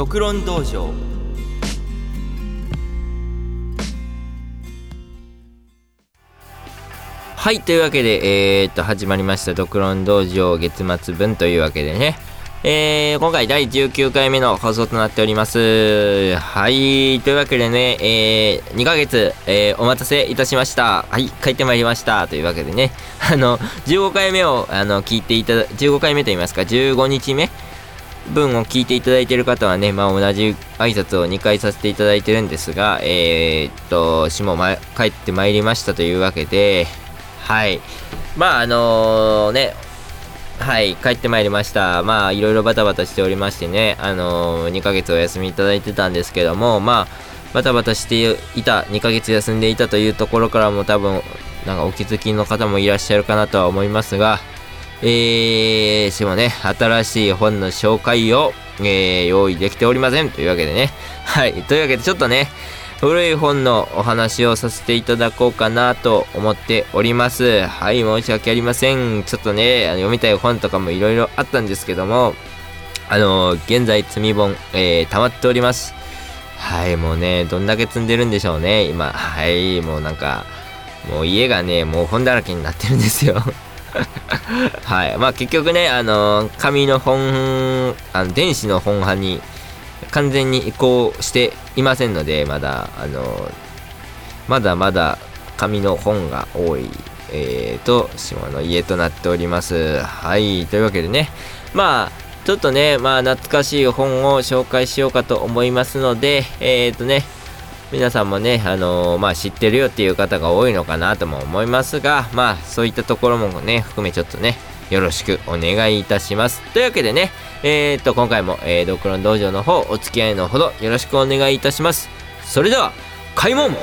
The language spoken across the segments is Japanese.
独論道場はいというわけでえー、っと始まりました独論道場月末分というわけでねえー、今回第19回目の放送となっております。はい。というわけでね、えー、2ヶ月、えー、お待たせいたしました。はい。帰ってまいりました。というわけでね、あの、15回目を、あの、聞いていただ、15回目と言いますか、15日目分を聞いていただいている方はね、まあ、同じ挨拶を2回させていただいてるんですが、えー、っと、しも、ま、帰ってまいりましたというわけで、はい。まあ、あのー、ね、はい、帰ってまいりました。まあ、いろいろバタバタしておりましてね、あのー、2ヶ月お休みいただいてたんですけども、まあ、バタバタしていた、2ヶ月休んでいたというところからも多分、なんかお気づきの方もいらっしゃるかなとは思いますが、えー、しもね、新しい本の紹介を、えー、用意できておりません。というわけでね。はい。というわけで、ちょっとね、古い本のお話をさせていただこうかなと思っております。はい、申し訳ありません。ちょっとね、あの読みたい本とかもいろいろあったんですけども、あの現在積み本、えー、溜まっております。はい、もうね、どんだけ積んでるんでしょうね、今。はい、もうなんか、もう家がね、もう本だらけになってるんですよ。はい。まあ結局ね、あの紙の本、あの電子の本派に完全に移行していませんので、まだ、あの、まだまだ紙の本が多い、えー、と、島の家となっております。はい、というわけでね、まあ、ちょっとね、まあ、懐かしい本を紹介しようかと思いますので、えっ、ー、とね、皆さんもね、あのー、まあ、知ってるよっていう方が多いのかなとも思いますが、まあ、そういったところもね、含めちょっとね、よろしくお願いいたします。というわけでね、えー、っと、今回も、えー、ドクロン道場の方、お付き合いのほどよろしくお願いいたします。それでは、開門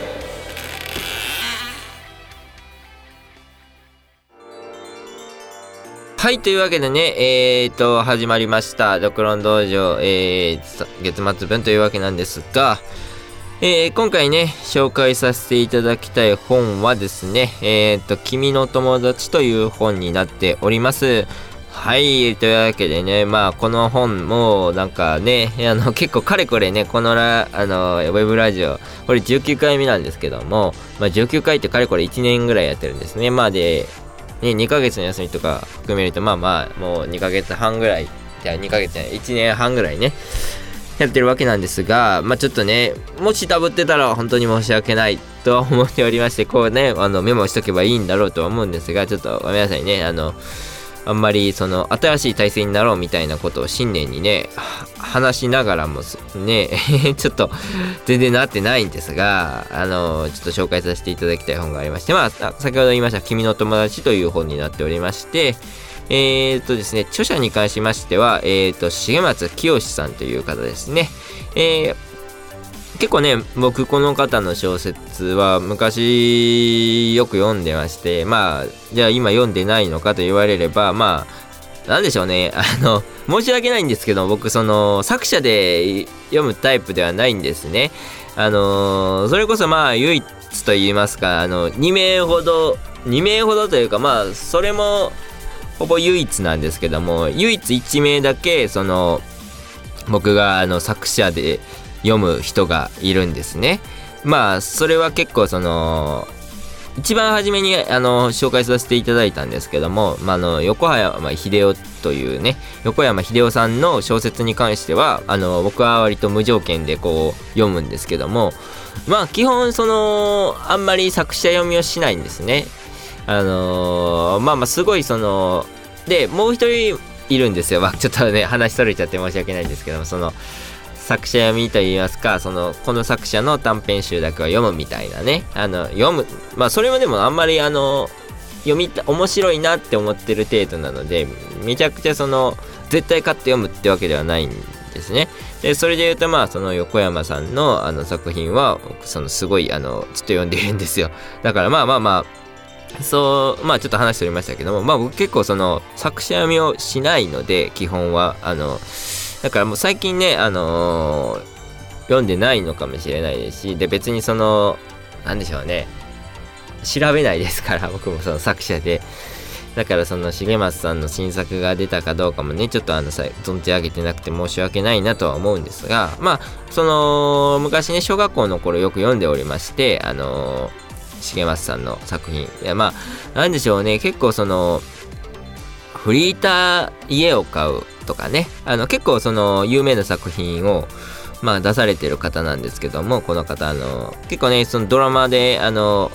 はい、というわけでね、えー、っと、始まりました、ドクロン道場、えー、月末分というわけなんですが、えー、今回ね、紹介させていただきたい本はですね、えー、っと、君の友達という本になっております。はい、というわけでね、まあ、この本も、なんかね、あの、結構かれこれね、このラ、あの、ウェブラジオ、これ19回目なんですけども、まあ、19回ってかれこれ1年ぐらいやってるんですね。まあ、で、ね、2ヶ月の休みとか含めると、まあまあ、もう2ヶ月半ぐらい、じゃあ2ヶ月じゃない、1年半ぐらいね、やってるわけなんですが、まあ、ちょっとね、もしダブってたら本当に申し訳ないと思っておりまして、こうね、あのメモしとけばいいんだろうとは思うんですが、ちょっとごめんなさいね、あの、あんまりその新しい体制になろうみたいなことを新年にね、話しながらもね、ちょっと全然なってないんですが、あの、ちょっと紹介させていただきたい本がありまして、まあ、先ほど言いました、君の友達という本になっておりまして、えー、っとですね、著者に関しましては、えー、っと、重松清さんという方ですね。えー、結構ね、僕この方の小説は昔よく読んでまして、まあ、じゃあ今読んでないのかと言われれば、まあ、なんでしょうね、あの、申し訳ないんですけど、僕その作者で読むタイプではないんですね。あのそれこそまあ唯一と言いますか、あの、2名ほど、2名ほどというかまあ、それもほぼ唯一なんですけども唯一1名だけその僕があの作者で読む人がいるんですね。まあそれは結構その一番初めにあの紹介させていただいたんですけども、まあ、の横山秀夫というね横山秀夫さんの小説に関してはあの僕は割と無条件でこう読むんですけどもまあ基本そのあんまり作者読みをしないんですね。あのー、まあまあすごいそのでもう一人いるんですよ、まあ、ちょっとね話それちゃって申し訳ないんですけどもその作者読みといいますかそのこの作者の短編集だけは読むみたいなね。あの読むまあそれはでもあんまりあの読みた面白いなって思ってる程度なのでめちゃくちゃその絶対買って読むってわけではないんですね。でそれで言うとまあその横山さんのあの作品はそのすごいあのちょっと読んでるんですよ。だからまあまあまあそうまあちょっと話しておりましたけどもまあ僕結構その作者読みをしないので基本はあのだからもう最近ねあのー、読んでないのかもしれないですしで別にそのなんでしょうね調べないですから 僕もその作者で。だからその重松さんの新作が出たかどうかもねちょっとあの存じ上げてなくて申し訳ないなとは思うんですがまあその昔ね小学校の頃よく読んでおりましてあの重松さんの作品。いやまあなんでしょうね。結構そのフリーター家を買うとかね。あの結構その有名な作品をまあ出されてる方なんですけどもこの方あの結構ねそのドラマであの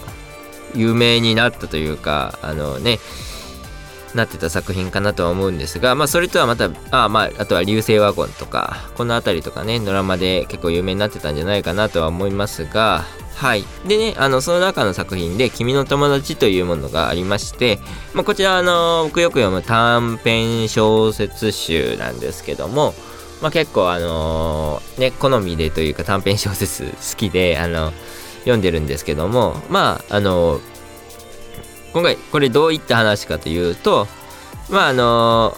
有名になったというかあのねなってた作品かなとは思うんですが、まあ、それとはまた、あまあ、あとは流星ワゴンとか、この辺りとかね、ドラマで結構有名になってたんじゃないかなとは思いますが、はい。でね、あの、その中の作品で、君の友達というものがありまして、まあ、こちら、あの、僕よく読む短編小説集なんですけども、まあ、結構、あの、ね、好みでというか短編小説好きで、あの、読んでるんですけども、まあ、あの今回これどういった話かというとまああの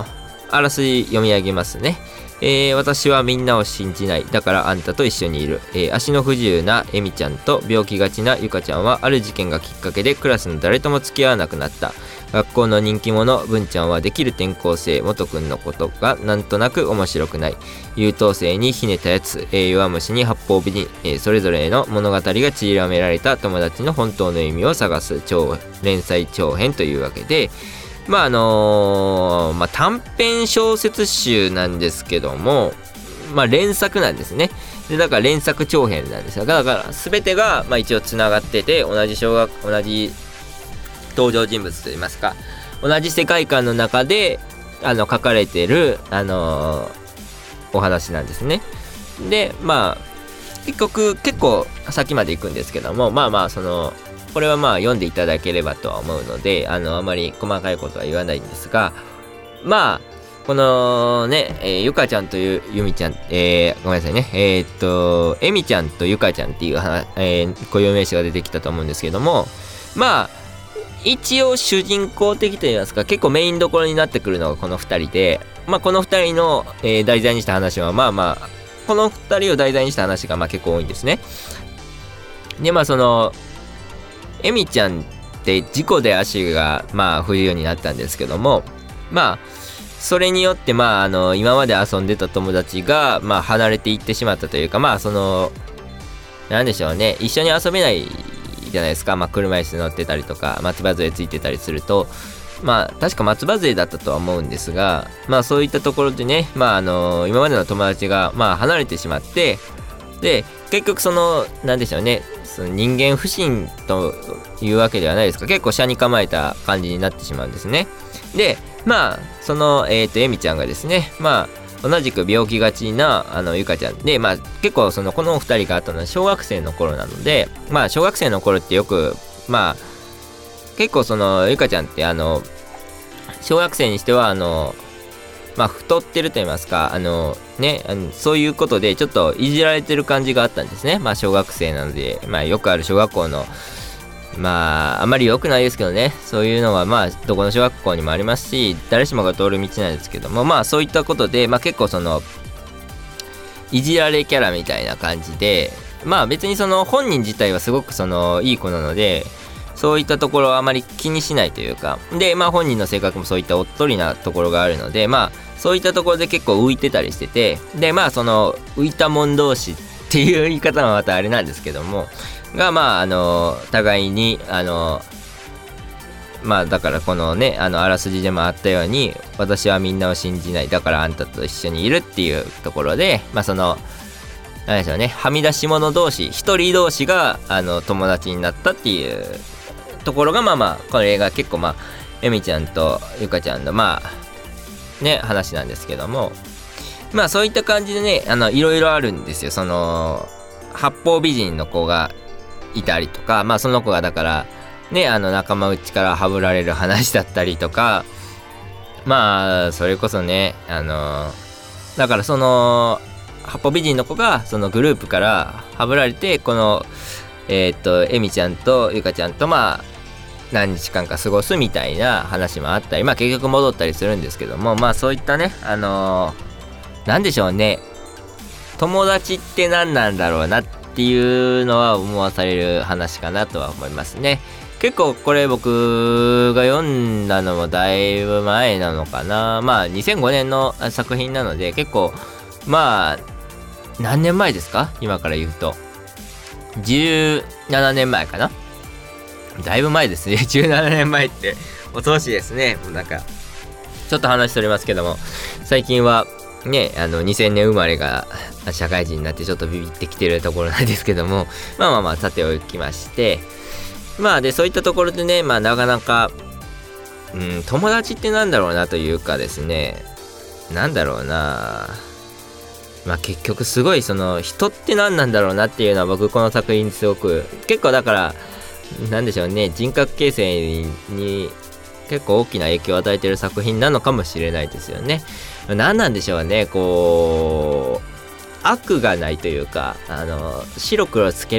あらすじ読み上げますね。えー、私はみんなを信じない。だからあんたと一緒にいる。えー、足の不自由なエミちゃんと病気がちなゆかちゃんはある事件がきっかけでクラスの誰とも付き合わなくなった。学校の人気者、文ちゃんはできる転校生、元くんのことがなんとなく面白くない。優等生にひねたやつ、えー、弱虫に八方美人、えー、それぞれの物語がちりばめられた友達の本当の意味を探す超連載長編というわけで、まああのー、まあ、短編小説集なんですけども、まあ、連作なんですね。でだから連作長編なんですよ。だから全てが、まあ、一応つながってて同じ小学同じ登場人物といいますか同じ世界観の中であの書かれてる、あのー、お話なんですね。でまあ結局結構先まで行くんですけどもまあまあそのこれはまあ読んでいただければとは思うので、あの、あまり細かいことは言わないんですが、まあ、このね、えー、ゆかちゃんというゆみちゃん、えー、ごめんなさいね、えー、っと、えみちゃんとゆかちゃんっていう、えー、固有名詞が出てきたと思うんですけども、まあ、一応主人公的といいますか、結構メインどころになってくるのがこの2人で、まあ、この2人の、えー、題材にした話は、まあまあ、この2人を題材にした話がまあ結構多いんですね。で、まあその、エミちゃんって事故で足がまあ不自由になったんですけどもまあそれによってまああの今まで遊んでた友達がまあ離れていってしまったというかまあそのなんでしょうね。一緒に遊べないじゃないですか、まあ、車椅子乗ってたりとか松葉杖ついてたりすると。まあ確か松葉杖だったとは思うんですがまあそういったところでねまああの今までの友達がまあ離れてしまってで結局そのなんでしょうね。その人間不信というわけではないですか。結構車に構えた感じになってしまうんですね。でまあそのえっ、ー、とエミちゃんがですねまあ同じく病気がちなあのゆかちゃん。でまあ結構そのこのお2人があったのは小学生の頃なのでまあ小学生の頃ってよくまあ結構そのゆかちゃんってあの小学生にしてはあのまあ、太ってると言いますか、あの、ね、あのそういうことで、ちょっといじられてる感じがあったんですね。まあ、小学生なので、まあ、よくある小学校の、まあ、あまり良くないですけどね、そういうのは、まあ、どこの小学校にもありますし、誰しもが通る道なんですけども、まあ、そういったことで、まあ、結構その、いじられキャラみたいな感じで、まあ、別にその、本人自体はすごくその、いい子なので、そういったところはあまり気にしないというか、で、まあ本人の性格もそういったおっとりなところがあるので、まあそういったところで結構浮いてたりしてて、で、まあその浮いたもん同士っていう言い方はまたあれなんですけども、が、まああの、互いに、あの、まあだからこのね、あの、あらすじでもあったように、私はみんなを信じない、だからあんたと一緒にいるっていうところで、まあその、なんでしょうね、はみ出し者同士、一人同士が、あの、友達になったっていうところがまあまあこれが結構まあエミちゃんとゆかちゃんのまあね話なんですけども。まあそういった感じでねあのいろいろあるんですよ。その八方美人の子がいたりとかまあその子がだからねあの仲間内からはぶられる話だったりとかまあそれこそねあのだからその八方美人の子がそのグループからはぶられてこのえー、っとエミちゃんとゆかちゃんとまあ何日間か過ごすみたいな話もあったり、まあ結局戻ったりするんですけども、まあそういったね、あのー、なんでしょうね、友達って何なんだろうなっていうのは思わされる話かなとは思いますね。結構これ僕が読んだのもだいぶ前なのかな。まあ2005年の作品なので結構まあ何年前ですか？今から言うと。17年前かな？だいぶ前ですね。17年前って。恐ろしですね。もうなんか。ちょっと話しておりますけども。最近はねあの2000年生まれが社会人になってちょっとビビってきてるところなんですけども。まあまあまあさておきまして。まあでそういったところでねまあなかなかうん友達ってなんだろうなというかですね。なんだろうな。まあ結局すごいその人って何なんだろうなっていうのは僕この作品すごく結構だからなんでしょうね。人格形成に結構大きな影響を与えてる作品なのかもしれないですよね。何なんでしょうね。こう悪がないというかあの白黒つけ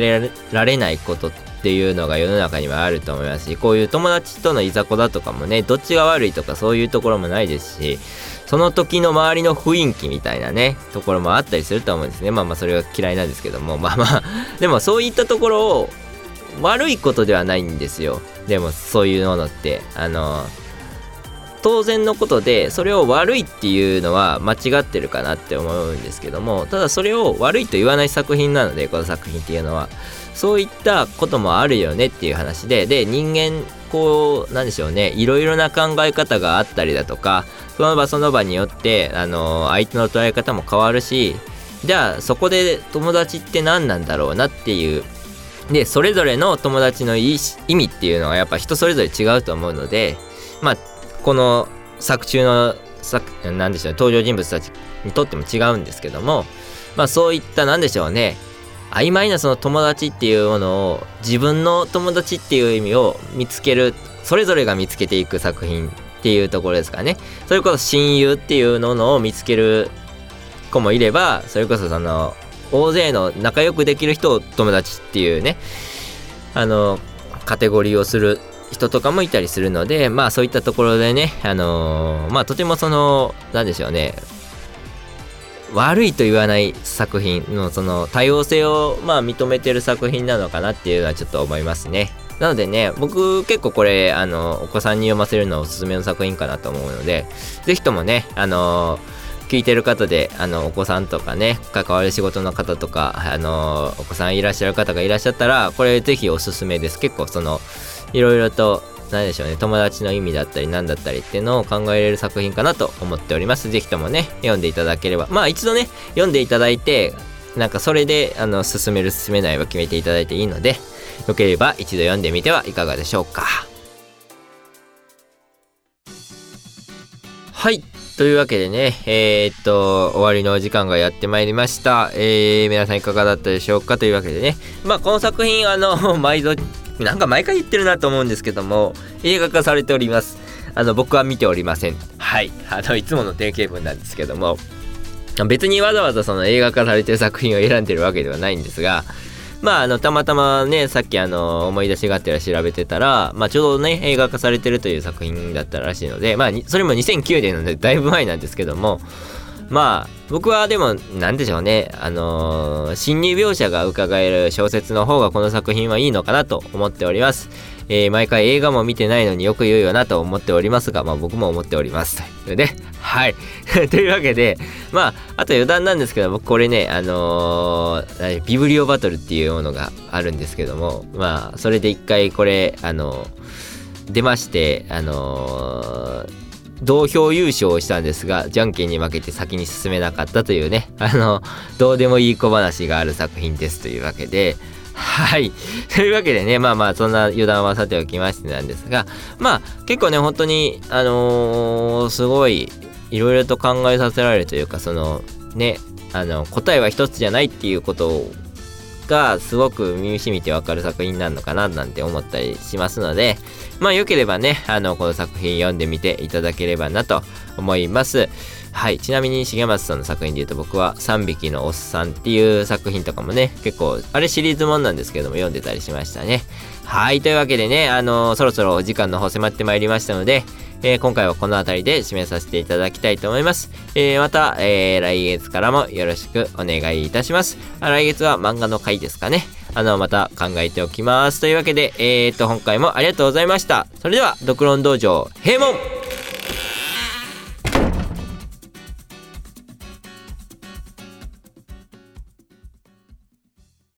られないことっていうのが世の中にはあると思いますしこういう友達とのいざこざとかもねどっちが悪いとかそういうところもないですしその時の周りの雰囲気みたいなねところもあったりすると思うんですね。まあまあそれは嫌いなんですけども。まあまあでもそういったところを悪いことではないんですよ。でもそういうものってあの当然のことでそれを悪いっていうのは間違ってるかなって思うんですけどもただそれを悪いと言わない作品なのでこの作品っていうのは。そういったこともあるよねっていう話でで人間こうなんでしょうねいろいろな考え方があったりだとかその場その場によってあの相手の捉え方も変わるしじゃあそこで友達って何なんだろうなっていうでそれぞれの友達の意味っていうのはやっぱ人それぞれ違うと思うのでまあこの作中の作なんでしょうね登場人物たちにとっても違うんですけどもまあそういった何でしょうね曖昧なその友達っていうものを自分の友達っていう意味を見つけるそれぞれが見つけていく作品っていうところですかね。それこそ親友っていうのを見つける子もいればそれこそその大勢の仲良くできる人を友達っていうねあのカテゴリーをする人とかもいたりするのでまあそういったところでねあのー、まあとてもその何でしょうね悪いと言わない作品のその多様性をまあ認めてる作品なのかなっていうのはちょっと思いますね。なのでね、僕結構これ、あの、お子さんに読ませるのおすすめの作品かなと思うので、ぜひともね、あの聞いてる方で、あの、お子さんとかね、関わる仕事の方とか、あのお子さんいらっしゃる方がいらっしゃったら、これぜひおすすめです。結構その、いろいろと何でしょうね友達の意味だったり何だったりっていうのを考えれる作品かなと思っております。是非ともね読んでいただければ。まあ一度ね読んでいただいてなんかそれであの進める進めないは決めていただいていいのでよければ一度読んでみてはいかがでしょうか。はい。というわけでね、えー、っと、終わりのお時間がやってまいりました。えー、皆さんいかがだったでしょうかというわけでね、まあ、この作品、あの、毎度なんか毎回言ってるなと思うんですけども映画化されております。あの僕は見ておりません。はい。あのいつもの定型文なんですけども。別にわざわざその映画化されてる作品を選んでるわけではないんですがまあ、あの、たまたまね、さっきあの、思い出しがあってら調べてたら、まあ、ちょうどね、映画化されてるという作品だったらしいので、まあ、それも2009年なので、だいぶ前なんですけども、まあ僕はでも何でしょうねあのー、心理描写が伺える小説の方がこの作品はいいのかなと思っております、えー、毎回映画も見てないのによく言うよなと思っておりますがまあ僕も思っております。というね。はい。というわけでまああと余談なんですけど僕これねあのー、ビブリオバトルっていうものがあるんですけどもまあそれで一回これあの出ましてあのー同票優勝をしたんですが、じゃんけんに負けて先に進めなかったというね、あの、どうでもいい小話がある作品ですというわけで、はい。というわけでね、まあまあ、そんな余談はさておきましてなんですが、まあ、結構ね、本当に、あのー、すごい、いろいろと考えさせられるというか、その、ね、あの、答えは一つじゃないっていうことが、すごく身にしみてわかる作品なのかな、なんて思ったりしますので、まあ良ければね、あの、この作品読んでみていただければなと思います。はい。ちなみに重松さんの作品で言うと僕は3匹のおっさんっていう作品とかもね、結構、あれシリーズもんなんですけども読んでたりしましたね。はい。というわけでね、あのー、そろそろお時間の方迫ってまいりましたので、えー、今回はこの辺りで締めさせていただきたいと思います。えー、また、え来月からもよろしくお願いいたします。あ来月は漫画の回ですかね。あのまた考えておきますというわけでえー、っと今回もありがとうございましたそれではドクロン道場閉門